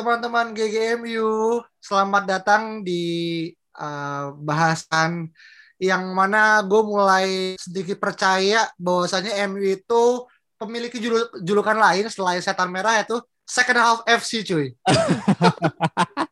Teman-teman GGMU, selamat datang di uh, bahasan yang mana gue mulai sedikit percaya bahwasanya MU itu memiliki julu- julukan lain selain setan merah yaitu second half FC cuy.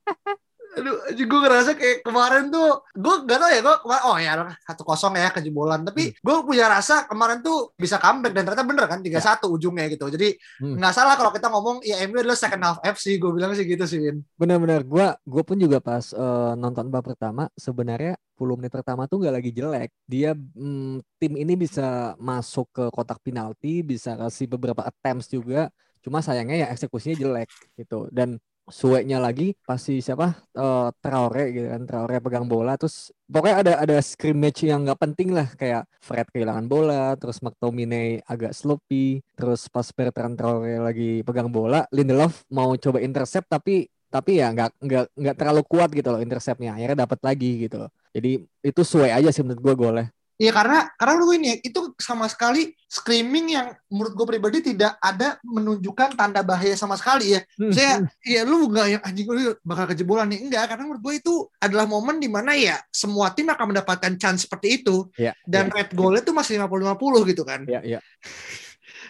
Gue ngerasa kayak kemarin tuh gue gak tau ya gue oh ya satu kosong ya kejebolan tapi gue punya rasa kemarin tuh bisa comeback dan ternyata bener kan tiga satu ujungnya gitu jadi Hmm. nggak salah kalau kita ngomong ya MU adalah second half FC gue bilang sih gitu sih Win. Bener-bener, gua gue pun juga pas eh, nonton babak pertama sebenarnya 10 menit pertama tuh nggak lagi jelek. Dia mm, tim ini bisa masuk ke kotak penalti, bisa kasih beberapa attempts juga. Cuma sayangnya ya eksekusinya jelek gitu. Dan sueknya lagi pasti siapa? Eh, Traore gitu kan Traore pegang bola terus pokoknya ada ada scrimmage yang nggak penting lah kayak Fred kehilangan bola terus McTominay agak sloppy terus pas Bertrand Traore lagi pegang bola Lindelof mau coba intercept tapi tapi ya nggak nggak nggak terlalu kuat gitu loh interceptnya akhirnya dapat lagi gitu loh. Jadi itu suwe aja sih menurut gue golnya Iya karena karena lu ini itu sama sekali screaming yang menurut gue pribadi tidak ada menunjukkan tanda bahaya sama sekali ya. Hmm, Saya ya lu nggak yang anjing lu bakal kejebolan nih. Enggak karena menurut gue itu adalah momen di mana ya semua tim akan mendapatkan chance seperti itu. Ya dan red goalnya tuh masih 50-50 gitu kan. ya ya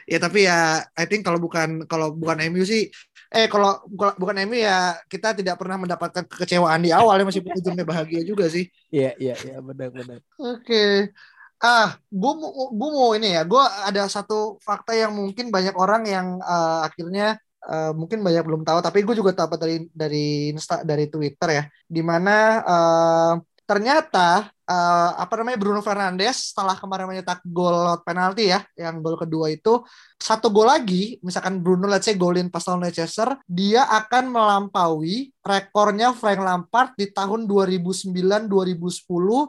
Ya tapi ya I think kalau bukan kalau bukan MU sih eh kalau bukan, MU ya kita tidak pernah mendapatkan kekecewaan di awal ya meskipun ujungnya bahagia juga sih. ya ya ya benar benar Oke. Ah, gue mau, ini ya. Gue ada satu fakta yang mungkin banyak orang yang eh, akhirnya eh, mungkin banyak belum tahu, tapi gue juga dapat dari dari Insta, dari Twitter ya, di mana eh, ternyata eh, apa namanya Bruno Fernandes setelah kemarin mencetak gol lewat penalti ya, yang gol kedua itu satu gol lagi, misalkan Bruno let's say golin pas lawan Leicester, dia akan melampaui rekornya Frank Lampard di tahun 2009-2010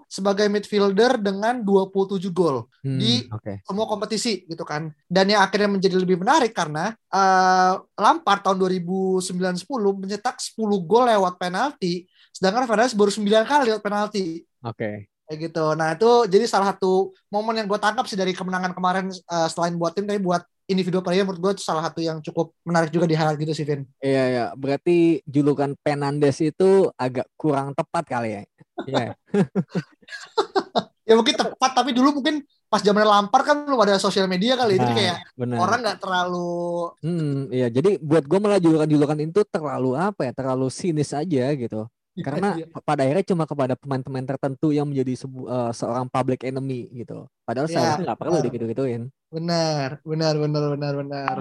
sebagai midfielder dengan 27 gol Hmm, Di- oke semua kompetisi gitu kan. Dan yang akhirnya menjadi lebih menarik karena eh, Lampard tahun 2009-10 mencetak 10 gol lewat penalti, sedangkan Fernandes baru 9 kali lewat penalti oke kayak gitu. Nah itu jadi salah satu momen yang gue tangkap sih dari kemenangan kemarin eh, selain buat tim tapi buat individual player menurut gue itu salah satu yang cukup menarik juga di highlight gitu sih Vin. Iya ya, berarti julukan Penandes itu agak kurang tepat kali ya. Iya. Ya mungkin tepat tapi dulu mungkin pas zaman Lampard kan belum ada sosial media kali jadi Nah, kayak benar. orang nggak terlalu Hmm, iya. Jadi buat gue malah julukan-julukan itu terlalu apa ya? Terlalu sinis aja gitu. Karena Iya. pada akhirnya cuma kepada pemain-pemain tertentu yang menjadi sebu- eh, seorang public enemy gitu. Padahal Iya, seharusnya nggak perlu benar. digitu-gituin. benar benar benar benar benar.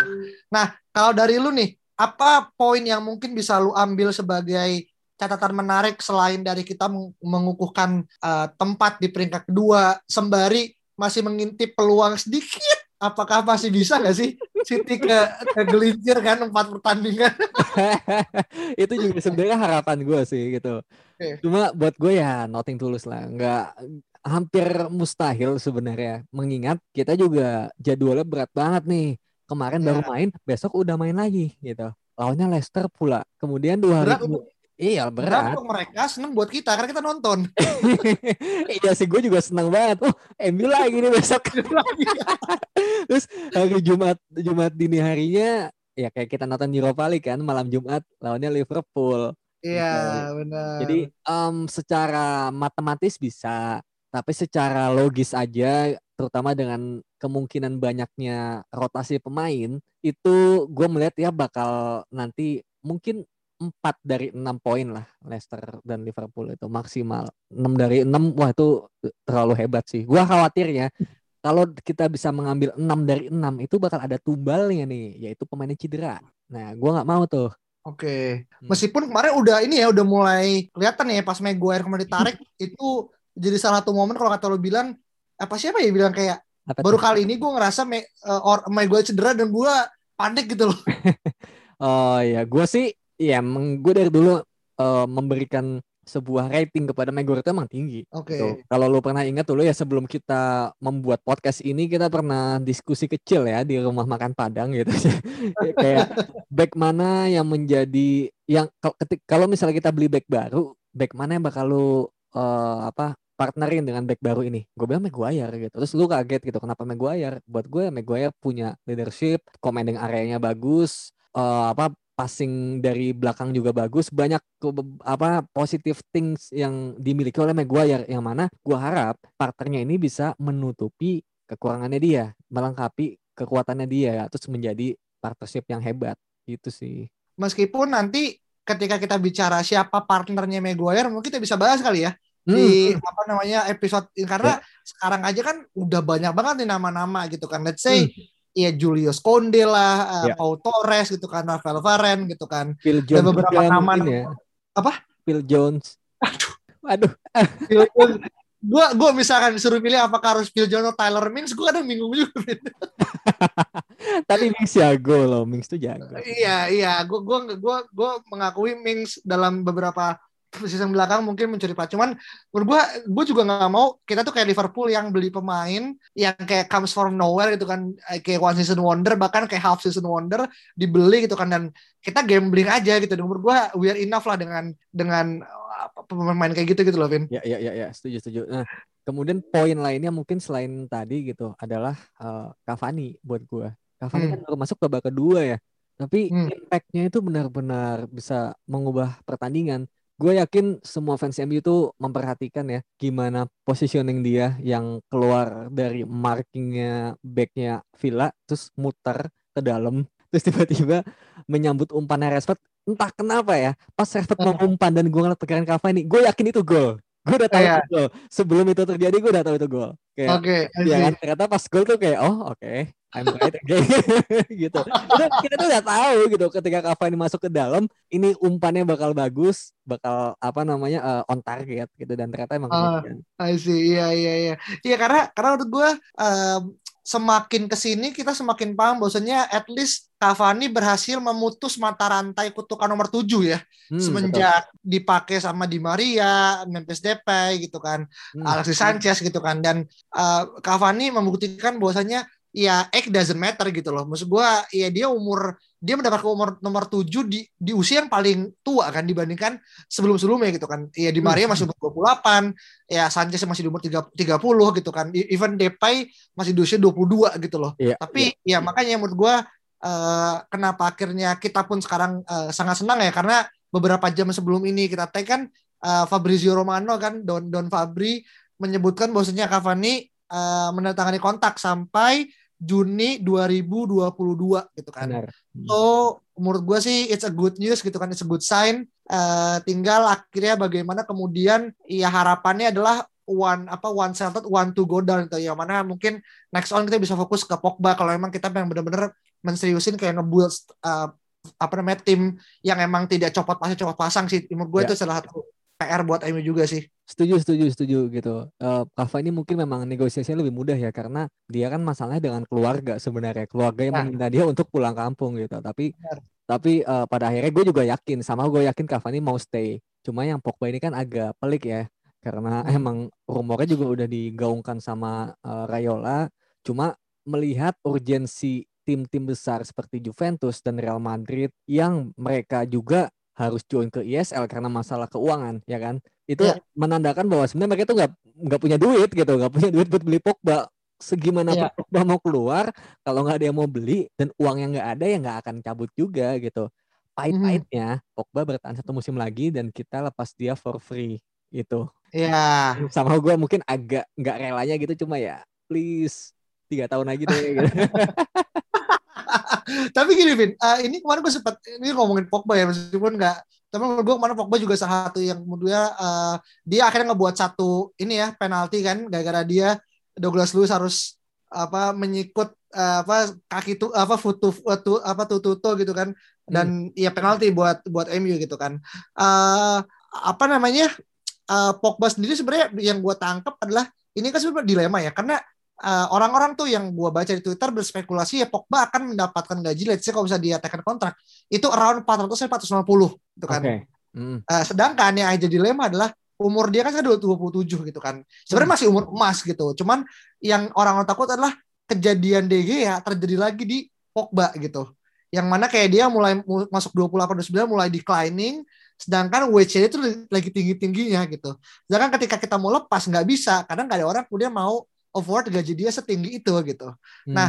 Nah kalau dari lu nih apa poin yang mungkin bisa lu ambil sebagai catatan menarik selain dari kita meng- mengukuhkan eh, tempat di peringkat kedua sembari masih mengintip peluang sedikit apakah masih bisa nggak sih City ke, ke gelincir kan empat pertandingan itu juga sebenarnya harapan gue sih gitu. Oke. Cuma buat gue ya nothing tulus lah, nggak hampir mustahil sebenarnya. Mengingat kita juga jadwalnya berat banget nih. Kemarin baru Ya. main, besok udah main lagi gitu. Lawannya Leicester pula. Kemudian dua hari Berat Iya berat untuk mereka seneng buat kita karena kita nonton iya sih gue juga senang banget. Oh MU lagi nih besok. Terus hari Jumat Jumat dini harinya ya kayak kita nonton Europa League kan malam Jumat lawannya Liverpool. iya benar Jadi em, secara matematis bisa, tapi secara logis aja, terutama dengan kemungkinan banyaknya rotasi pemain, itu gue melihat ya bakal nanti mungkin 4 dari 6 poin lah Leicester dan Liverpool itu maksimal. 6 dari 6, wah itu terlalu hebat sih. Gua khawatirnya kalau kita bisa mengambil 6 dari 6 itu bakal ada tumbalnya nih, yaitu pemainnya cedera. Nah, gua nggak mau tuh. Oke. Hmm. Meskipun kemarin udah ini ya udah mulai kelihatan ya pas Maguire kemarin ditarik itu jadi salah satu momen kalau kata lo bilang apa siapa ya bilang kayak apa baru kali ini gue ngerasa me, uh, or, Maguire cedera dan gue panik gitu loh. oh ya, gue sih ya gue dari dulu uh, memberikan sebuah rating kepada Maguire itu emang tinggi. Oke. Okay. Gitu. Kalau lu pernah ingat dulu ya sebelum kita membuat podcast ini kita pernah diskusi kecil ya di rumah makan Padang gitu. Kayak back mana yang menjadi yang kalau misalnya kita beli back baru, back mana yang bakal lu uh, apa partnerin dengan back baru ini? Gue bilang Maguire gitu. Terus lu kaget gitu kenapa Maguire? Buat gue Maguire punya leadership, commanding areanya bagus, uh, apa passing dari belakang juga bagus. Banyak apa positive things yang dimiliki oleh Maguire yang mana gua harap partnernya ini bisa menutupi kekurangannya dia melengkapi kekuatannya dia terus menjadi partnership yang hebat. Gitu sih. Meskipun nanti ketika kita bicara siapa partnernya Maguire mungkin kita bisa bahas kali ya hmm. di apa namanya episode karena ya. sekarang aja kan udah banyak banget nih nama-nama gitu kan. Let's say hmm ya Julius Konde lah, uh, Pau Torres gitu kan, Rafael Varane gitu kan. Phil Jones Dan beberapa nama ya. apa? Phil Jones. Aduh. Aduh. Phil Jones. Gua gua misalkan disuruh pilih apakah harus Phil Jones atau Tyler Mings, gua ada bingung juga. Tapi Mings jago loh, Mings tuh jago. Iya, iya, gua gua gua gua mengakui Mings dalam beberapa season belakang mungkin mencuri pak cuman menurut gue gue juga nggak mau kita tuh kayak Liverpool yang beli pemain yang kayak comes from nowhere gitu kan. Eh, kayak one season wonder bahkan kayak half season wonder dibeli gitu kan. Dan kita gambling aja gitu. Dan menurut gue we are enough lah dengan dengan pemain kayak gitu gitu loh Vin. Ya ya ya ya. Setuju setuju. Nah kemudian poin lainnya mungkin selain tadi gitu adalah uh, Cavani buat gue Cavani hmm. kan baru masuk babak kedua ya. Tapi hmm. impactnya itu benar-benar bisa mengubah pertandingan gue yakin semua fans MU itu memperhatikan ya gimana positioning dia yang keluar dari markingnya backnya Villa terus muter ke dalam terus tiba-tiba menyambut umpan Rashford entah kenapa ya pas Rashford mau umpan dan gue ngeliat tegaran Cavani gue yakin itu gol. Gue udah tahu yeah. itu gol. Sebelum itu terjadi gue udah tahu itu gol. Kayak okay, ya kan ternyata pas gol tuh kayak oh oke. okay. I'm right again gitu kita, kita tuh udah tahu gitu ketika Cavani masuk ke dalam ini umpannya bakal bagus bakal apa namanya uh, on target gitu dan ternyata emang uh, gitu. I see iya iya iya iya karena karena menurut gue uh, semakin ke sini kita semakin paham bahwasanya at least Cavani berhasil memutus mata rantai kutukan nomor tujuh ya hmm, semenjak betul. dipakai sama Di Maria, Memphis Depay gitu kan, hmm. Alexis Sanchez gitu kan dan uh, Cavani membuktikan bahwasanya ya egg doesn't matter gitu loh. Maksud gua ya dia umur dia mendapatkan umur nomor 7 di di usia yang paling tua kan dibandingkan sebelum-sebelumnya gitu kan. Ya di Maria masih umur 28, ya Sanchez masih di umur 30, 30 gitu kan. Even Depay masih di usia 22 gitu loh. Yeah, Tapi yeah. ya makanya menurut gua uh, kenapa akhirnya kita pun sekarang uh, sangat senang ya karena beberapa jam sebelum ini kita tag kan uh, Fabrizio Romano kan Don Don Fabri menyebutkan bahwasanya Cavani uh, menandatangani kontak sampai Juni 2022 gitu kan. Benar. So menurut gue sih it's a good news gitu kan, it's a good sign. Uh, tinggal akhirnya bagaimana kemudian ya harapannya adalah one apa one settled one to go down gitu ya mana mungkin next on kita bisa fokus ke Pogba kalau emang kita yang benar-benar menseriusin kayak ngebuild uh, apa namanya tim yang emang tidak copot pasang copot pasang sih menurut gue yeah. itu salah satu PR buat MU juga sih. Setuju, setuju, setuju gitu. Uh, Kava ini mungkin memang negosiasinya lebih mudah ya karena dia kan masalahnya dengan keluarga sebenarnya. Keluarga yang nah. meminta dia untuk pulang kampung gitu. Tapi Benar. tapi uh, pada akhirnya gue juga yakin sama gue yakin Cavani mau stay. Cuma yang Pogba ini kan agak pelik ya karena hmm. emang rumornya juga udah digaungkan sama uh, Rayola. Cuma melihat urgensi tim-tim besar seperti Juventus dan Real Madrid yang mereka juga harus join ke ISL karena masalah keuangan ya kan itu ya. menandakan bahwa sebenarnya mereka itu nggak nggak punya duit gitu nggak punya duit buat beli Pogba segimana ya. Pogba mau keluar kalau nggak ada yang mau beli dan uang yang nggak ada ya nggak akan cabut juga gitu pahit-pahitnya hmm. Pogba bertahan satu musim lagi dan kita lepas dia for free itu ya sama gue mungkin agak nggak relanya gitu cuma ya please tiga tahun lagi deh gitu. tapi gini Vin, uh, ini kemarin gue sempat ini ngomongin Pogba ya meskipun nggak tapi menurut gue kemarin Pogba juga salah satu yang menurut gue uh, dia akhirnya ngebuat satu ini ya penalti kan gara-gara dia Douglas Lewis harus apa menyikut uh, apa kaki tuh apa foto foto apa tututo gitu kan dan ya penalti buat buat MU gitu kan. Uh, apa namanya? Uh, Pogba sendiri sebenarnya yang gue tangkap adalah ini kan sebenarnya dilema ya karena orang orang-orang tuh yang gue baca di Twitter berspekulasi ya Pogba akan mendapatkan gaji let's say kalau bisa dia tekan kontrak itu around 400 450 gitu kan. Okay. Mm. Uh, sedangkan yang jadi dilema adalah umur dia kan sudah 27 gitu kan. Sebenarnya hmm. masih umur emas gitu. Cuman yang orang-orang takut adalah kejadian DG ya terjadi lagi di Pogba gitu yang mana kayak dia mulai masuk 28 29 mulai declining sedangkan WC itu lagi tinggi-tingginya gitu. Sedangkan ketika kita mau lepas nggak bisa, kadang nggak ada orang kemudian mau afford gaji dia setinggi itu gitu. Hmm. Nah,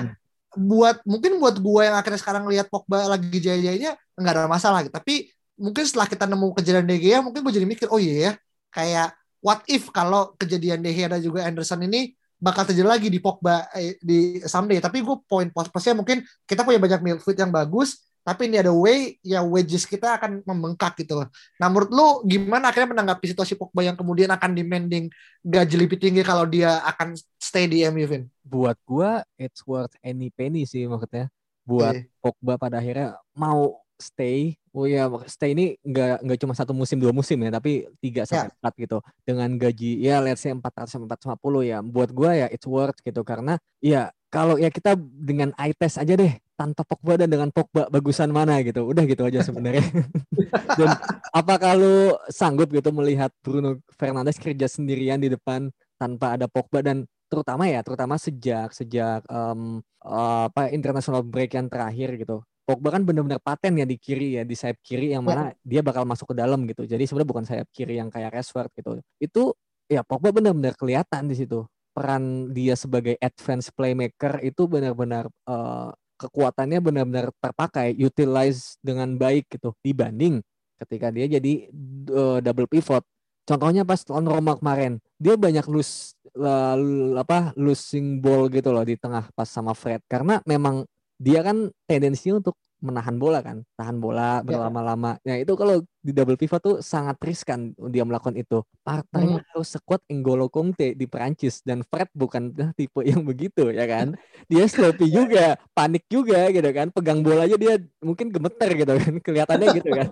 buat mungkin buat gua yang akhirnya sekarang lihat Pogba lagi jaya-jayanya nggak ada masalah gitu. Tapi mungkin setelah kita nemu kejadian De Gea mungkin gue jadi mikir, oh iya ya, kayak what if kalau kejadian De Gea dan juga Anderson ini bakal terjadi lagi di Pogba eh, di someday. Tapi gue poin plusnya mungkin kita punya banyak midfield yang bagus, tapi ini ada way ya wages kita akan membengkak gitu. Nah menurut lu gimana akhirnya menanggapi situasi Pogba yang kemudian akan demanding gaji lebih tinggi kalau dia akan stay di MU, Vin? Buat gue it's worth any penny sih maksudnya. Buat okay. Pogba pada akhirnya mau stay oh ya stay ini nggak nggak cuma satu musim dua musim ya tapi tiga sampai ya. empat gitu dengan gaji ya let's say empat ratus empat puluh ya buat gue ya it's worth gitu karena ya kalau ya kita dengan eye test aja deh tanpa Pogba dan dengan Pogba bagusan mana gitu udah gitu aja sebenarnya dan apa kalau sanggup gitu melihat Bruno Fernandes kerja sendirian di depan tanpa ada Pogba dan terutama ya terutama sejak sejak um, uh, apa international break yang terakhir gitu Pogba kan benar-benar paten ya di kiri ya di sayap kiri yang mana dia bakal masuk ke dalam gitu. Jadi sebenarnya bukan sayap kiri yang kayak Rashford gitu. Itu ya Pogba benar-benar kelihatan di situ. Peran dia sebagai advance playmaker itu benar-benar uh, kekuatannya benar-benar terpakai, utilize dengan baik gitu dibanding ketika dia jadi uh, double pivot. Contohnya pas lawan Roma kemarin, dia banyak lose uh, apa losing ball gitu loh di tengah pas sama Fred karena memang dia kan tendensinya untuk menahan bola kan, tahan bola ya. berlama-lama. Ya. Nah itu kalau di double pivot tuh sangat riskan dia melakukan itu. Partnernya hmm. harus sekuat N'Golo Conte di Prancis dan Fred bukan tipe yang begitu ya kan. Dia sloppy juga, panik juga gitu kan. Pegang bola aja dia mungkin gemeter gitu kan, kelihatannya gitu kan.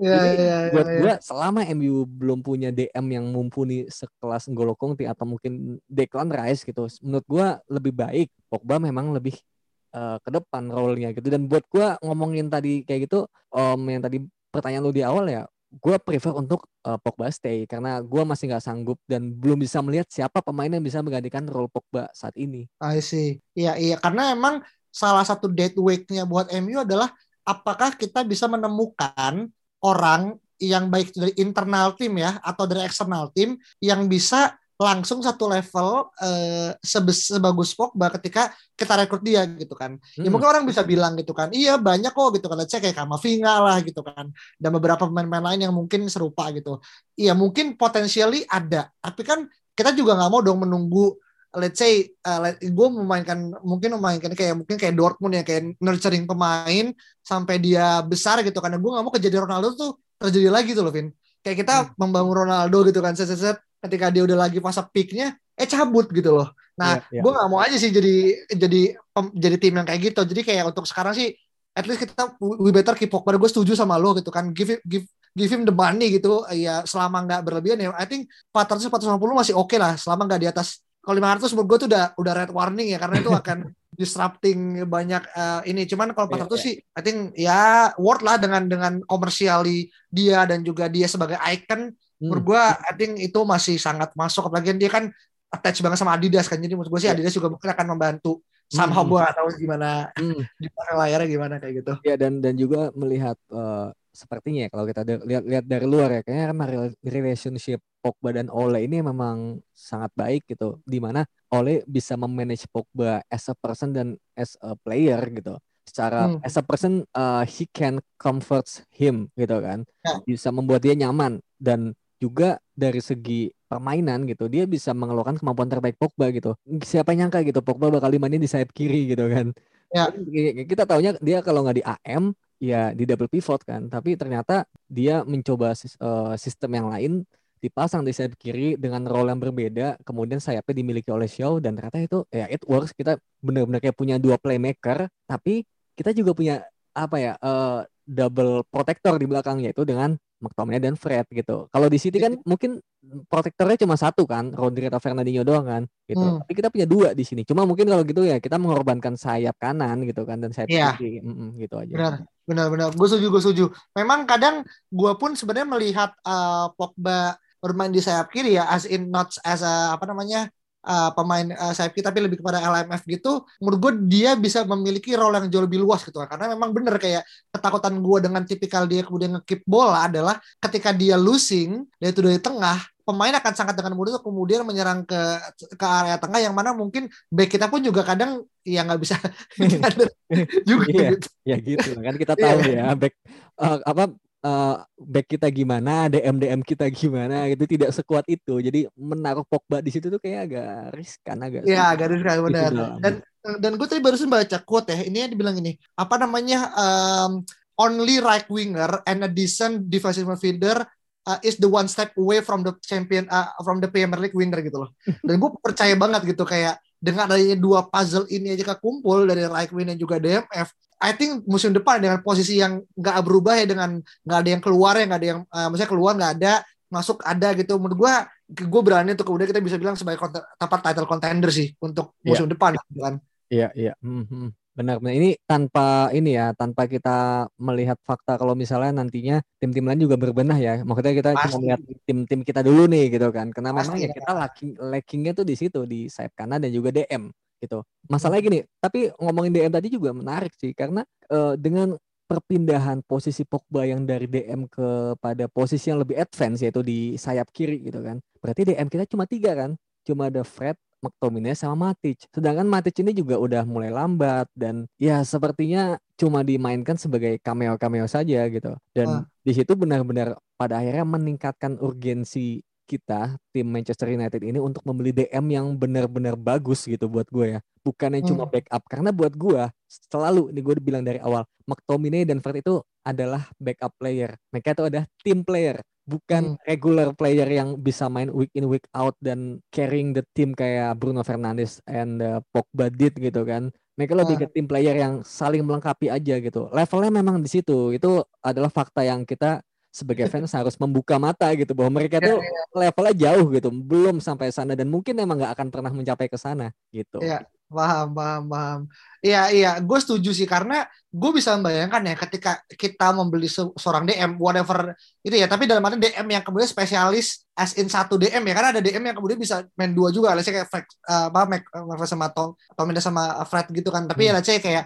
ya, Jadi ya, ya, buat ya. gua selama MU belum punya DM yang mumpuni sekelas N'Golo Conte atau mungkin Declan Rice gitu, menurut gua lebih baik Pogba memang lebih uh, ke depan role-nya gitu dan buat gue ngomongin tadi kayak gitu um, yang tadi pertanyaan lu di awal ya gue prefer untuk uh, Pogba stay karena gue masih nggak sanggup dan belum bisa melihat siapa pemain yang bisa menggantikan role Pogba saat ini. I see. Iya iya karena emang salah satu dead weight-nya buat MU adalah apakah kita bisa menemukan orang yang baik dari internal tim ya atau dari eksternal tim yang bisa langsung satu level uh, sebagus Pogba ketika kita rekrut dia gitu kan. Ya hmm. Ya mungkin orang bisa bilang gitu kan, iya banyak kok gitu kan. Let's say kayak Kamavinga lah gitu kan. Dan beberapa pemain-pemain lain yang mungkin serupa gitu. Iya mungkin potensially ada. Tapi kan kita juga nggak mau dong menunggu let's say uh, gue memainkan mungkin memainkan kayak mungkin kayak Dortmund ya kayak nurturing pemain sampai dia besar gitu karena gue nggak mau kejadian Ronaldo tuh terjadi lagi tuh loh Vin kayak kita hmm. membangun Ronaldo gitu kan set, set, set ketika dia udah lagi fase peaknya eh cabut gitu loh. Nah yeah, yeah. gue nggak mau aja sih jadi jadi jadi tim yang kayak gitu. Jadi kayak untuk sekarang sih at least kita we better keep Pogba gue setuju sama lo gitu kan. Give him, give give him the money gitu. Ya selama nggak berlebihan ya I think 400 450 masih oke okay lah selama nggak di atas. Kalau 500 menurut gue tuh udah udah red warning ya karena itu akan disrupting banyak uh, ini. Cuman kalau 400 yeah, yeah. sih I think ya worth lah dengan dengan komersiali dia dan juga dia sebagai icon Hmm. Menurut gue, I think itu masih sangat masuk. Apalagi dia kan attach banget sama Adidas kan. Jadi menurut gue sih yeah. Adidas juga mungkin akan membantu. Somehow hmm. gue gak tahu gimana hmm. di belakang layarnya gimana kayak gitu. Ya dan dan juga melihat uh, sepertinya ya kalau kita lihat lihat dari luar ya kayaknya kan relationship Pogba dan Ole ini memang sangat baik gitu. Di mana Ole bisa memanage Pogba as a person dan as a player gitu secara hmm. as a person uh, he can comfort him gitu kan ya. bisa membuat dia nyaman dan juga dari segi permainan gitu dia bisa mengeluarkan kemampuan terbaik Pogba gitu. Siapa nyangka gitu Pogba bakal dimainin di sayap kiri gitu kan. Ya. kita taunya dia kalau nggak di AM ya di double pivot kan. Tapi ternyata dia mencoba uh, sistem yang lain dipasang di sayap kiri dengan role yang berbeda kemudian sayapnya dimiliki oleh Shaw dan ternyata itu ya it works. Kita benar-benar kayak punya dua playmaker tapi kita juga punya apa ya uh, double protector di belakangnya itu dengan McTominay dan Fred gitu. Kalau di City kan mungkin protektornya cuma satu kan, Rodri atau Fernandinho doang kan, gitu. Hmm. Tapi kita punya dua di sini. Cuma mungkin kalau gitu ya kita mengorbankan sayap kanan gitu kan dan sayap yeah. kiri, mm -mm, gitu aja. Benar, benar, benar. Gue setuju, gue setuju. Memang kadang gue pun sebenarnya melihat uh, Pogba bermain di sayap kiri ya, as in not as a apa namanya uh, pemain uh, sayap kiri tapi lebih kepada LMF gitu menurut gue dia bisa memiliki role yang jauh lebih luas gitu karena memang bener kayak ketakutan gue dengan tipikal dia kemudian ngekip bola adalah ketika dia losing dia itu dari tengah pemain akan sangat dengan mudah kemudian menyerang ke ke area tengah yang mana mungkin back kita pun juga kadang ya nggak bisa juga iya, gitu. ya gitu kan kita tahu yeah. ya back uh, apa uh, back kita gimana, DM DM kita gimana gitu tidak sekuat itu. Jadi menaruh Pogba di situ tuh kayak agak riskan agak. Iya, agak riskan benar. Gitu dan dan gue tadi barusan baca quote ya. Ini yang dibilang ini. Apa namanya? Um, only right winger and a decent defensive midfielder uh, is the one step away from the champion uh, from the Premier League winner gitu loh. Dan gue percaya banget gitu kayak dengan adanya dua puzzle ini aja kekumpul dari right wing dan juga DMF, I think musim depan dengan posisi yang nggak berubah ya dengan nggak ada yang keluar ya nggak ada yang uh, maksudnya keluar nggak ada masuk ada gitu menurut gue gue berani untuk kemudian kita bisa bilang sebagai tempat title contender sih untuk iya. musim yeah. depan gitu kan iya iya mm -hmm. benar benar ini tanpa ini ya tanpa kita melihat fakta kalau misalnya nantinya tim-tim lain juga berbenah ya maksudnya kita Pasti. cuma melihat tim-tim kita dulu nih gitu kan karena Pasti, memang ya kita lacking lackingnya tuh di situ di sayap kanan dan juga DM gitu. Masalahnya gini, tapi ngomongin DM tadi juga menarik sih karena uh, dengan perpindahan posisi Pogba yang dari DM kepada posisi yang lebih advance yaitu di sayap kiri gitu kan. Berarti DM kita cuma tiga kan? Cuma ada Fred, McTominay sama Matic. Sedangkan Matic ini juga udah mulai lambat dan ya sepertinya cuma dimainkan sebagai cameo-cameo saja gitu. Dan uh. di situ benar-benar pada akhirnya meningkatkan urgensi kita tim Manchester United ini untuk membeli DM yang benar-benar bagus gitu buat gue ya. Bukan yang cuma hmm. backup. Karena buat gue selalu ini gue bilang dari awal McTominay dan Fred itu adalah backup player. Mereka itu ada team player bukan hmm. regular player yang bisa main week in week out dan carrying the team kayak Bruno Fernandes and uh, Pogba did gitu kan. Mereka lebih ke tim player yang saling melengkapi aja gitu. Levelnya memang di situ. Itu adalah fakta yang kita sebagai fans harus membuka mata gitu bahwa mereka tuh ya, ya. levelnya jauh gitu belum sampai sana dan mungkin emang nggak akan pernah mencapai ke sana gitu ya paham paham paham iya iya gue setuju sih karena gue bisa membayangkan ya ketika kita membeli se seorang DM whatever itu ya tapi dalam arti DM yang kemudian spesialis as in satu DM ya karena ada DM yang kemudian bisa main dua juga let's kayak Fred, uh, apa Mac, sama Tom Tomina sama Fred gitu kan tapi ya, hmm. ya let's say kayak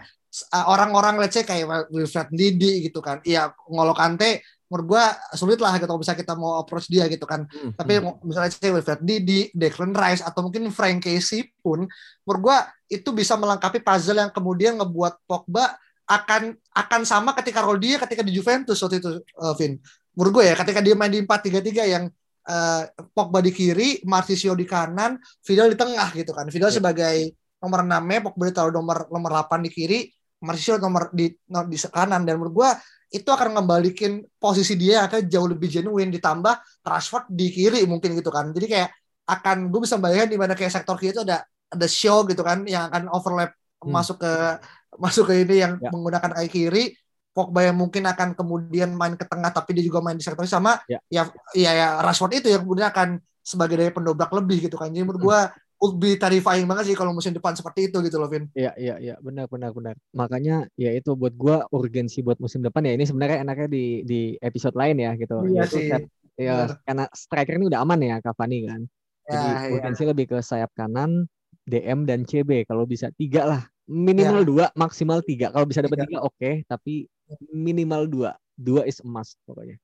orang-orang let's say kayak Wilfred Didi gitu kan iya Ngolo Kante menurut gue sulit lah gitu bisa kita mau approach dia gitu kan. Hmm. Tapi hmm. misalnya saya Wilfred Didi, Declan Rice atau mungkin Frank Casey pun menurut gue itu bisa melengkapi puzzle yang kemudian ngebuat Pogba akan akan sama ketika role dia ketika di Juventus waktu itu uh, Vin. Menurut gue ya ketika dia main di 4-3-3 yang uh, Pogba di kiri, Marcisio di kanan, Vidal di tengah gitu kan. Vidal yeah. sebagai nomor 6 Pogba ditaruh nomor nomor 8 di kiri, Marcisio nomor di di kanan dan menurut gue itu akan ngembalikin posisi dia akan jauh lebih genuine ditambah Rashford di kiri mungkin gitu kan jadi kayak akan gue bisa bayangin di mana kayak sektor kiri itu ada ada show gitu kan yang akan overlap hmm. masuk ke masuk ke ini yang ya. menggunakan kaki kiri Pogba yang mungkin akan kemudian main ke tengah tapi dia juga main di sektor sama ya ya, ya, ya Rashford itu yang kemudian akan sebagai daya pendobrak lebih gitu kan jadi menurut hmm. Would be terrifying banget sih kalau musim depan seperti itu gitu loh Vin. Iya iya iya benar benar benar. Makanya ya itu buat gua urgensi buat musim depan ya ini sebenarnya enaknya di di episode lain ya gitu. Iya sih. Set, ya benar. karena striker ini udah aman ya Cavani kan. Ya, Jadi ya. urgensi lebih ke sayap kanan, DM dan CB kalau bisa tiga lah minimal ya. dua maksimal tiga kalau bisa dapat tiga oke okay, tapi minimal dua dua is emas pokoknya.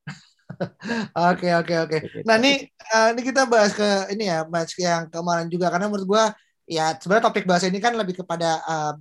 Oke oke oke. Nah ini uh, ini kita bahas ke ini ya match yang kemarin juga karena menurut gua ya sebenarnya topik bahas ini kan lebih kepada uh,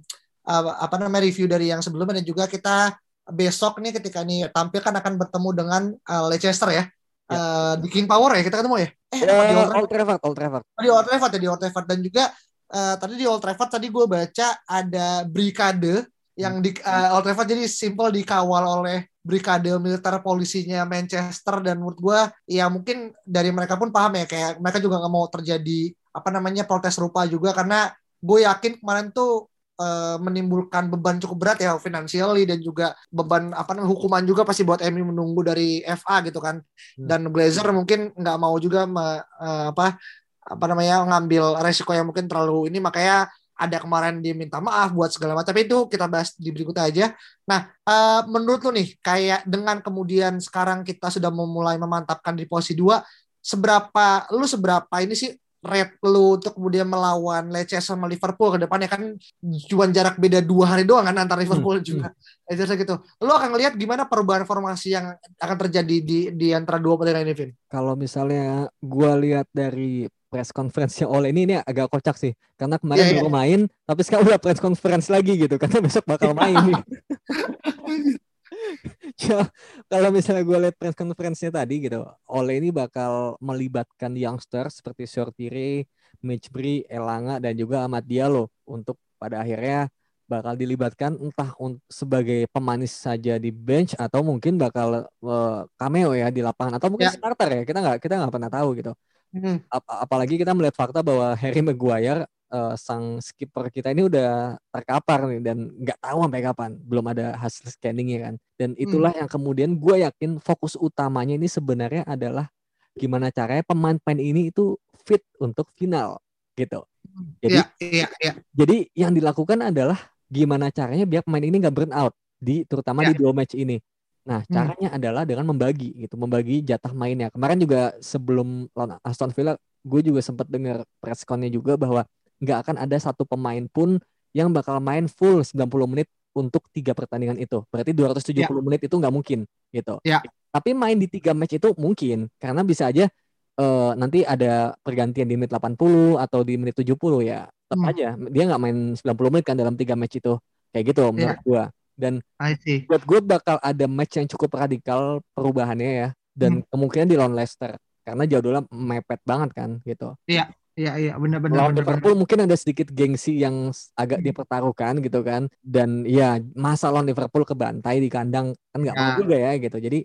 uh, apa namanya review dari yang sebelumnya dan juga kita besok nih ketika ini tampil kan akan bertemu dengan uh, Leicester ya. Ya. Uh, di King Power ya kita ketemu ya? Eh, uh, di Old, Old Trafford, Old Trafford. Oh, di Old Trafford ya di Old Trafford dan juga uh, tadi di Old Trafford tadi gue baca ada Brigade yang di uh, Old Trafford jadi simple dikawal oleh brigade militer polisinya Manchester dan menurut gue ya mungkin dari mereka pun paham ya kayak mereka juga nggak mau terjadi apa namanya protes rupa juga karena gue yakin kemarin tuh uh, menimbulkan beban cukup berat ya financially dan juga beban apa namanya hukuman juga pasti buat MU menunggu dari FA gitu kan. Hmm. Dan Glazer mungkin nggak mau juga me, uh, apa apa namanya ngambil resiko yang mungkin terlalu ini makanya ada kemarin dia minta maaf buat segala macam tapi itu kita bahas di berikutnya aja. Nah, uh, menurut lu nih kayak dengan kemudian sekarang kita sudah memulai memantapkan di posisi dua, seberapa lu seberapa ini sih rate lu untuk kemudian melawan Leicester sama Liverpool ke depannya kan cuma jarak beda dua hari doang kan antara Liverpool hmm. juga hmm. Leicester gitu. Lu akan lihat gimana perubahan formasi yang akan terjadi di di antara dua pertandingan ini, Vin? Kalau misalnya gua lihat dari press conference-nya oleh ini ini agak kocak sih karena kemarin yeah, baru yeah. main tapi sekarang udah press conference lagi gitu karena besok bakal main nih. kalau misalnya gue lihat press conference-nya tadi gitu, Ole ini bakal melibatkan youngster seperti Sortire, Mitchbury, Elanga dan juga Ahmad Diallo untuk pada akhirnya bakal dilibatkan entah sebagai pemanis saja di bench atau mungkin bakal uh, cameo ya di lapangan atau mungkin yeah. starter ya kita nggak kita nggak pernah tahu gitu Hmm. Ap apalagi kita melihat fakta bahwa Harry Maguire uh, sang skipper kita ini udah terkapar nih dan nggak tahu sampai kapan belum ada hasil scanningnya kan dan hmm. itulah hmm. yang kemudian gue yakin fokus utamanya ini sebenarnya adalah gimana caranya pemain-pemain ini itu fit untuk final gitu jadi ya, ya, ya. jadi yang dilakukan adalah gimana caranya biar pemain ini nggak burn out di terutama ya. di dua match ini Nah, hmm. caranya hmm. adalah dengan membagi gitu, membagi jatah mainnya. Kemarin juga sebelum lawan Aston Villa, gue juga sempat dengar pressconnya juga bahwa nggak akan ada satu pemain pun yang bakal main full 90 menit untuk tiga pertandingan itu. Berarti 270 ya. menit itu nggak mungkin gitu. Ya. Tapi main di tiga match itu mungkin karena bisa aja uh, nanti ada pergantian di menit 80 atau di menit 70 ya. Tetap hmm. aja dia nggak main 90 menit kan dalam tiga match itu. Kayak gitu menurut ya. gue dan buat gue bakal ada match yang cukup radikal perubahannya ya dan hmm. kemungkinan di lawan Leicester karena jadwalnya mepet banget kan gitu. Iya. Iya iya benar-benar. Lawan Liverpool mungkin ada sedikit gengsi yang agak hmm. dipertaruhkan gitu kan dan ya masa lawan Liverpool kebantai di kandang kan nggak ya. mau juga ya gitu. Jadi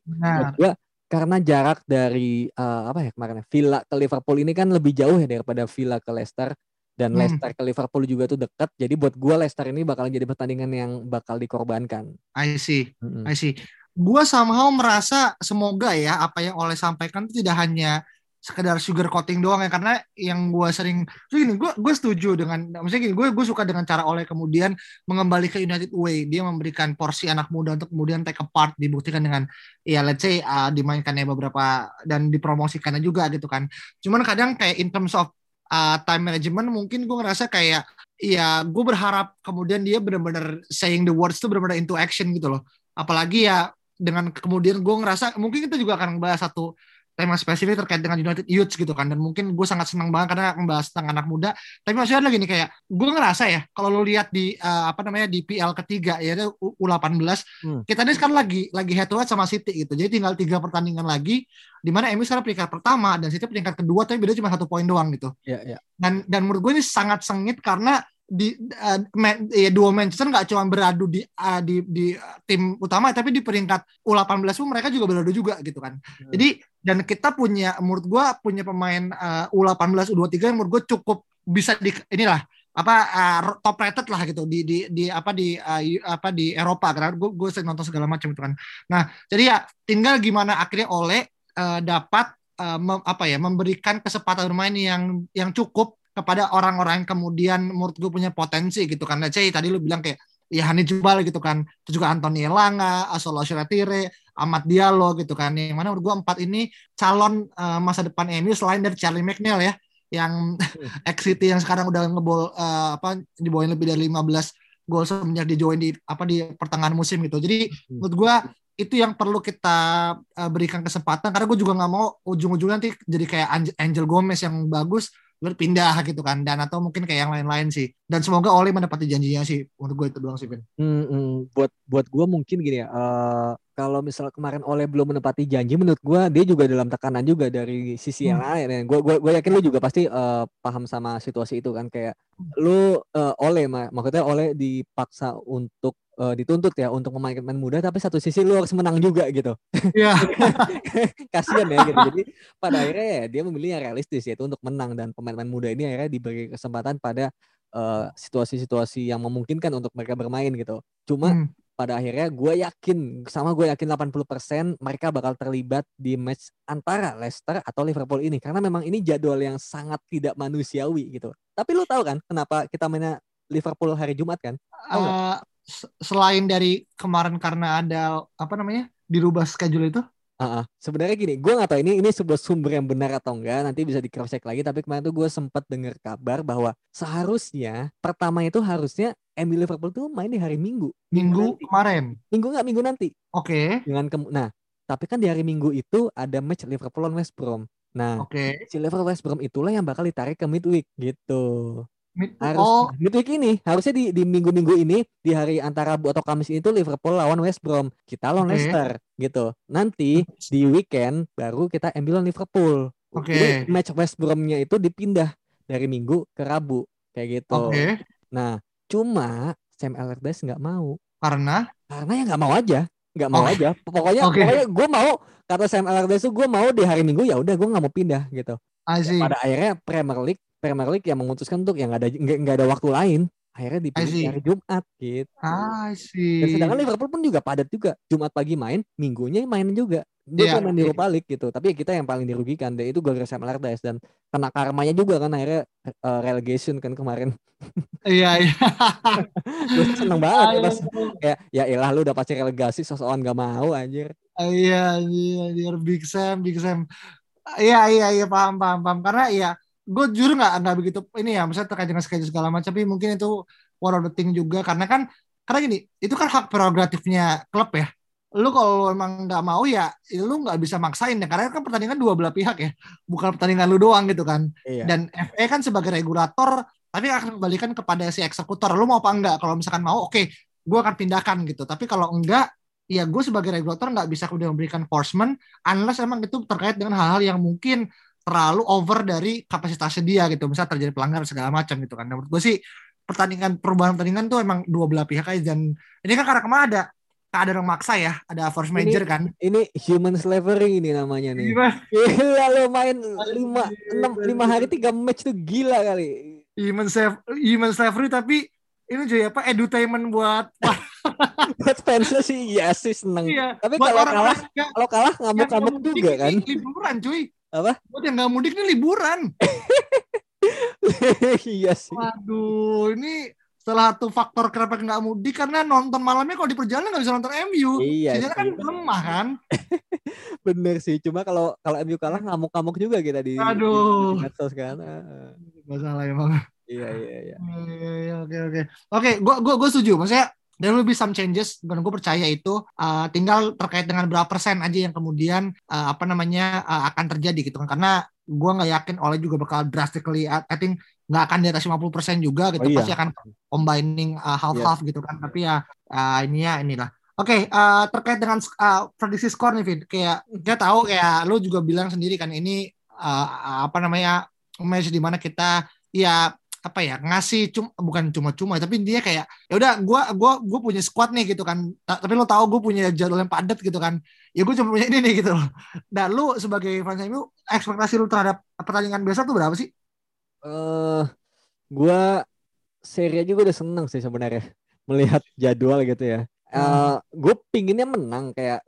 gue karena jarak dari uh, apa ya kemarin Villa ke Liverpool ini kan lebih jauh ya daripada Villa ke Leicester dan hmm. Leicester ke Liverpool juga tuh dekat. Jadi buat gue Leicester ini bakal jadi pertandingan yang bakal dikorbankan. I see, hmm. I see. Gue somehow merasa semoga ya apa yang oleh sampaikan itu tidak hanya sekedar sugar coating doang ya karena yang gue sering gini gue gue setuju dengan maksudnya gini gue gue suka dengan cara oleh kemudian mengembali ke United Way dia memberikan porsi anak muda untuk kemudian take a part dibuktikan dengan ya let's say uh, dimainkannya beberapa dan dipromosikannya juga gitu kan cuman kadang kayak in terms of uh, time management mungkin gue ngerasa kayak ya gue berharap kemudian dia benar-benar saying the words itu benar-benar into action gitu loh. Apalagi ya dengan kemudian gue ngerasa mungkin kita juga akan bahas satu tema spesifik terkait dengan United Youth gitu kan dan mungkin gue sangat senang banget karena membahas tentang anak muda tapi maksudnya lagi nih kayak gue ngerasa ya kalau lo lihat di uh, apa namanya di PL ketiga ya U18 hmm. kita ini sekarang lagi lagi head to head sama City gitu jadi tinggal tiga pertandingan lagi di mana MU sekarang peringkat pertama dan City peringkat kedua tapi beda cuma satu poin doang gitu yeah, yeah. dan dan menurut gue ini sangat sengit karena di uh, man, ya dua Manchester nggak cuma beradu di uh, di di tim utama tapi di peringkat U18 pun mereka juga beradu juga gitu kan. Hmm. Jadi dan kita punya menurut gua punya pemain uh, U18 U23 yang menurut gua cukup bisa di inilah apa uh, top rated lah gitu di di di apa di uh, apa di Eropa karena gue gue sering nonton segala macam itu kan. Nah, jadi ya tinggal gimana akhirnya oleh uh, dapat uh, mem, apa ya memberikan kesempatan bermain yang yang cukup kepada orang-orang yang kemudian menurut gue punya potensi gitu kan. Let's say tadi lu bilang kayak ya Hani Jubal gitu kan. Terus juga Anthony Elanga, Asolo Shiratire, Ahmad Diallo gitu kan. Yang mana menurut gue empat ini calon uh, masa depan MU selain dari Charlie McNeil ya yang ex City yang sekarang udah ngebol uh, apa dibawain lebih dari 15 gol semenjak di join di apa di pertengahan musim gitu. Jadi hmm. menurut gue itu yang perlu kita uh, berikan kesempatan karena gue juga nggak mau ujung-ujungnya nanti jadi kayak Angel Gomez yang bagus berpindah gitu kan dan atau mungkin kayak yang lain-lain sih dan semoga Oli mendapati janjinya sih untuk gue itu doang sih Vin. Hmm, hmm. buat buat gue mungkin gini ya uh, kalau misal kemarin Oleh belum menepati janji menurut gue dia juga dalam tekanan juga dari sisi hmm. yang lain gue gue gue yakin lu juga pasti uh, paham sama situasi itu kan kayak lu uh, Oleh mak maksudnya Oleh dipaksa untuk uh, dituntut ya untuk memainkan pemain muda tapi satu sisi lu harus menang juga gitu. Iya. Kasian ya gitu. Jadi pada akhirnya ya dia memilih yang realistis yaitu untuk menang dan pemain-pemain muda ini akhirnya diberi kesempatan pada eh, situasi-situasi yang memungkinkan untuk mereka bermain gitu. Cuma Hmm. pada akhirnya gue yakin sama gue yakin 80% mereka bakal terlibat di match antara Leicester atau Liverpool ini karena memang ini jadwal yang sangat tidak manusiawi gitu. Tapi lu tahu kan kenapa kita mainnya Liverpool hari Jumat kan? Tahu nggak? Se- selain dari kemarin karena ada apa namanya dirubah schedule itu Ah, ah. sebenarnya gini, gue nggak tahu ini ini sebuah sumber yang benar atau enggak. Nanti bisa di cross check lagi. Tapi kemarin tuh gue sempat dengar kabar bahwa seharusnya pertama itu harusnya MU Liverpool tuh main di hari Minggu. minggu nanti. kemarin. Minggu nggak minggu nanti. Oke, Dengan kem- nah, tapi kan di hari Minggu itu ada match Liverpool lawan West Brom. Nah, oke. si Liverpool West Brom itulah yang bakal ditarik ke midweek gitu. Mid- Harus Oh, midweek ini harusnya di di minggu-minggu ini di hari antara Rabu atau Kamis itu Liverpool lawan West Brom, kita lawan Oke. Leicester gitu. Nanti di weekend baru kita lawan Liverpool. Oke. Jadi match West Bromnya itu dipindah dari Minggu ke Rabu kayak gitu. oke. Nah, cuma Sam Allardyce nggak mau Karena karena ya nggak mau aja, nggak mau Oke. aja. Pokoknya Oke. pokoknya gue mau kata Sam Allardyce tuh gue mau di hari Minggu ya udah gue nggak mau pindah gitu. Pada akhirnya Premier League Premier League yang memutuskan untuk yang nggak ada nggak ada waktu lain akhirnya dipilih hari Jumat gitu. I Dan sedangkan Liverpool pun juga padat juga. Jumat pagi main, minggunya main juga. Dia Iya, main di. Europa League gitu. Tapi kita yang paling dirugikan dan itu gara-gara Sam Allardyce dan kena karmanya juga kan akhirnya eh, relegation kan kemarin. Iya, iya. Gue seneng banget ya pas kayak ya elah lu udah pasti relegasi sosokan gak mau anjir. Iya, iya, iya, Big Sam, Big Sam. Iya, iya, iya, paham, paham, paham. Karena iya, gue jujur nggak nggak begitu ini ya, misalnya terkait dengan schedule segala macam. Tapi mungkin itu one of the thing juga, karena kan, karena gini, itu kan hak prerogatifnya klub ya. Lu kalau emang nggak mau ya, ya lu nggak bisa maksain ya. Karena kan pertandingan dua belah pihak ya, bukan pertandingan lu doang gitu kan. Iya. Dan FA kan sebagai regulator, tapi akan kembalikan kepada si eksekutor. Lu mau apa enggak? Kalau misalkan mau, oke, gue akan pindahkan gitu. Tapi kalau enggak, ya gue sebagai regulator nggak bisa kemudian memberikan enforcement unless emang itu terkait dengan hal-hal yang mungkin terlalu over dari kapasitasnya dia gitu. Misal terjadi pelanggaran segala macam gitu kan. Nah, menurut gue sih pertandingan perubahan pertandingan tuh emang dua belah pihak aja dan ini kan karena kemarin ada keadaan yang maksa ya, ada force Ini- major kan. Ini human slavery ini namanya nih. Gila lu main lima enam lima hari tiga match tuh gila kali. Human slav- human slavery tapi ini jadi apa edutainment buat Buat fansnya sih iya sih seneng. iya, Tapi kalau kalah kalau kalah ngamuk-ngamuk juga ini kan. Liburan cuy. Apa? Buat yang nggak mudik ini liburan. iya sih. Waduh, ini salah satu faktor kenapa nggak mudik karena nonton malamnya kalau di perjalanan nggak bisa nonton MU. Iya Sinyalnya kan lemah kan. Bener sih. Cuma kalau kalau MU kalah ngamuk-ngamuk juga kita di, Aduh. di medsos kan. Ah, Masalah emang. Iya iya iya. Iya, iya, Oke oke. Oke, gua gua gua setuju. Maksudnya there will be some changes dan gue percaya itu uh, tinggal terkait dengan berapa persen aja yang kemudian uh, apa namanya uh, akan terjadi gitu kan. Karena gua nggak yakin oleh juga bakal drastically I think nggak akan di atas 50% juga gitu. Oh, iya. pasti akan combining uh, half-half gitu kan. Tapi ya uh, ini ya inilah. Oke, uh, terkait dengan uh, prediksi skor nih, Vid. Kayak kita tahu kayak lu juga bilang sendiri kan ini uh, apa namanya match di mana kita ya apa ya ngasih cum bukan cuma-cuma tapi dia kayak ya udah gua gua gua punya squad nih gitu kan. Ta- tapi lo tahu gue punya jadwal yang padat gitu kan. Ya gue cuma punya ini nih gitu loh. Dan lu sebagai fans MU ekspektasi lu terhadap pertandingan besok tuh berapa sih? Eh gua seri juga udah seneng sih sebenarnya melihat jadwal gitu ya. Eh gue pinginnya menang kayak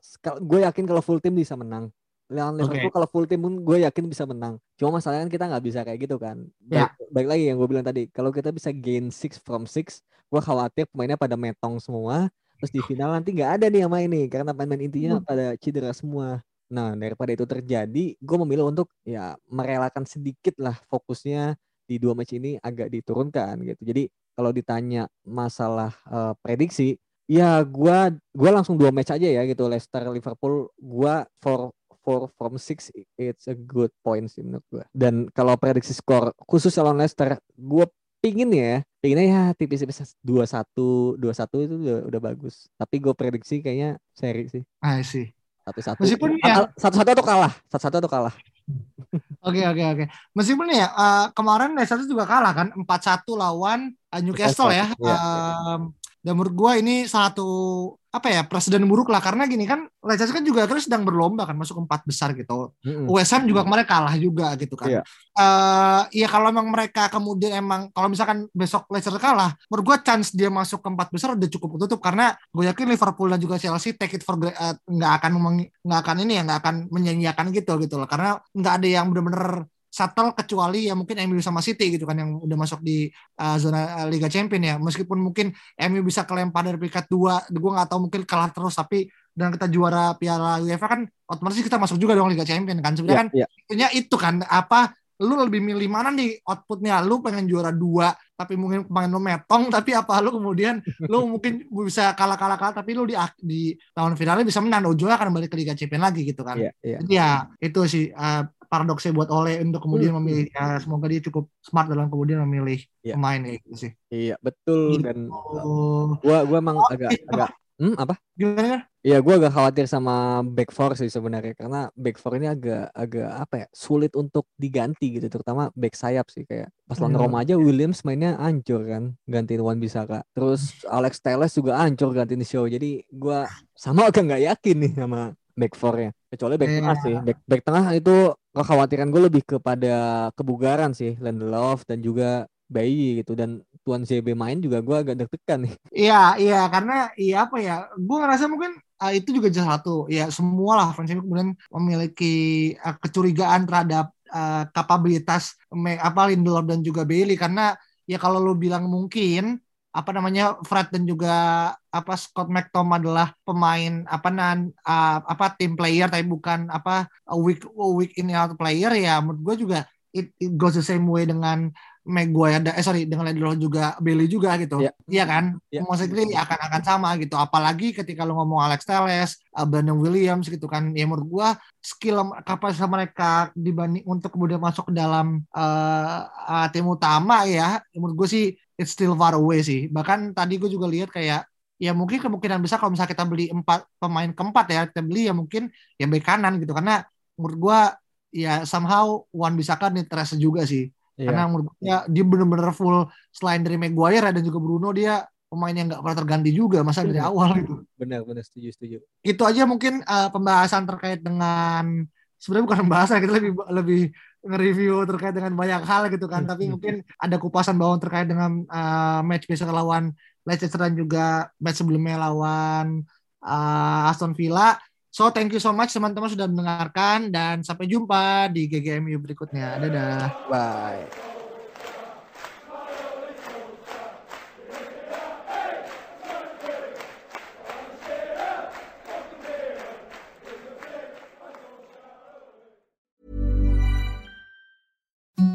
gue yakin kalau full tim bisa menang. Lawan Liverpool kalau full tim pun gue yakin bisa menang. Cuma masalahnya kan kita nggak bisa kayak gitu kan. Baik, Ya. baik lagi yang gue bilang tadi, kalau kita bisa gain six from six, gue khawatir pemainnya pada metong semua. Terus di final nanti nggak ada nih yang main nih karena pemain intinya Hmm. pada cedera semua. Nah daripada itu terjadi, gue memilih untuk ya merelakan sedikit lah fokusnya di dua match ini agak diturunkan gitu. Jadi kalau ditanya masalah eh, prediksi, ya gua gua langsung dua match aja ya gitu Leicester Liverpool gua for four from six it's a good point sih menurut gua. Dan kalau prediksi skor khusus lawan Leicester, gua pingin ya, pinginnya ya tipis-tipis dua satu dua satu itu udah, udah bagus. Tapi gue prediksi kayaknya seri sih I see satu satu. Meskipun ya- satu satu atau kalah, satu satu atau kalah. Oke oke oke. Meskipun ya eh, kemarin Leicester juga kalah kan 4-1 lawan eh, Newcastle ya. Iya, Em, Dan menurut gue ini satu apa ya presiden buruk lah karena gini kan Leicester kan juga akhirnya sedang berlomba kan masuk empat besar gitu. Mm-hmm. USM juga kemarin kalah juga gitu kan. Iya. Uh, ya kalau emang mereka kemudian emang kalau misalkan besok Leicester kalah, menurut gue chance dia masuk ke empat besar udah cukup tutup karena gue yakin Liverpool dan juga Chelsea take it for uh, nggak akan nggak akan ini ya nggak akan menyanyiakan gitu gitu loh karena nggak ada yang benar-benar shuttle kecuali ya mungkin MU sama City gitu kan yang udah masuk di uh, zona uh, Liga Champion ya. Meskipun mungkin MU bisa kelempar dari peringkat dua gue nggak tahu mungkin kalah terus tapi dan kita juara Piala UEFA kan otomatis kita masuk juga dong Liga Champion kan. Sebenarnya yeah, kan yeah. itu kan apa lu lebih milih mana nih outputnya? Lu pengen juara dua tapi mungkin pemain lu metong tapi apa lu kemudian lu mungkin bisa kalah kalah kalah tapi lu di di tahun finalnya bisa menang. Ujungnya akan balik ke Liga Champions lagi gitu kan. Yeah, yeah. jadi ya itu sih uh, paradoksnya buat Oleh untuk kemudian hmm. memilih ya semoga dia cukup smart dalam kemudian memilih yeah. pemain gitu sih. Iya, betul gitu. dan gua gua emang oh, agak iya. agak Hmm, apa? Gimana? Iya, gue agak khawatir sama back four sih sebenarnya karena back four ini agak agak apa ya sulit untuk diganti gitu, terutama back sayap sih kayak pas lawan hmm. Roma aja Williams mainnya ancur kan, gantiin Wan Bisaka. Terus Alex Telles juga ancur gantiin Show. Jadi gue sama agak nggak yakin nih sama back four-nya. Kecuali back yeah. tengah sih. Back, back tengah itu kekhawatiran gue lebih kepada kebugaran sih Lindelof dan juga bayi gitu. Dan tuan CB main juga gue agak deg-degan nih. Iya iya karena iya apa ya gue ngerasa mungkin uh, itu juga salah satu. Ya semua lah fans kemudian memiliki uh, kecurigaan terhadap uh, kapabilitas me, apa Lindelof dan juga Bailey. Karena ya kalau lo bilang mungkin apa namanya Fred dan juga apa Scott McTom adalah pemain apa nan uh, apa tim player tapi bukan apa week week in out player. Ya menurut gue juga it, it goes the same way dengan Maguire eh sorry dengan Lindelof juga Bailey juga gitu. Yeah. iya kan? Yeah. maksudnya akan akan sama gitu. Apalagi ketika lu ngomong Alex Telles uh, Brandon Williams gitu kan. Ya menurut gua skill kapasitas mereka dibanding untuk kemudian masuk ke dalam uh, uh, tim utama ya menurut gue sih it's still far away sih bahkan tadi gue juga lihat kayak ya mungkin kemungkinan besar kalau misalnya kita beli empat pemain keempat ya kita beli ya mungkin ya bek kanan gitu karena menurut gua ya somehow Wan kan nih terasa juga sih Iya. Karena menurut gue dia benar-benar full selain dari Maguire dan juga Bruno dia pemain yang nggak pernah terganti juga masa dari awal gitu. Benar benar setuju setuju. Itu aja mungkin uh, pembahasan terkait dengan sebenarnya bukan pembahasan kita lebih lebih nge-review terkait dengan banyak hal gitu kan tapi mungkin ada kupasan bawang terkait dengan uh, match besok lawan Leicester dan juga match sebelumnya lawan uh, Aston Villa So thank you so much teman-teman sudah mendengarkan dan sampai jumpa di GGMU berikutnya. Dadah. Bye.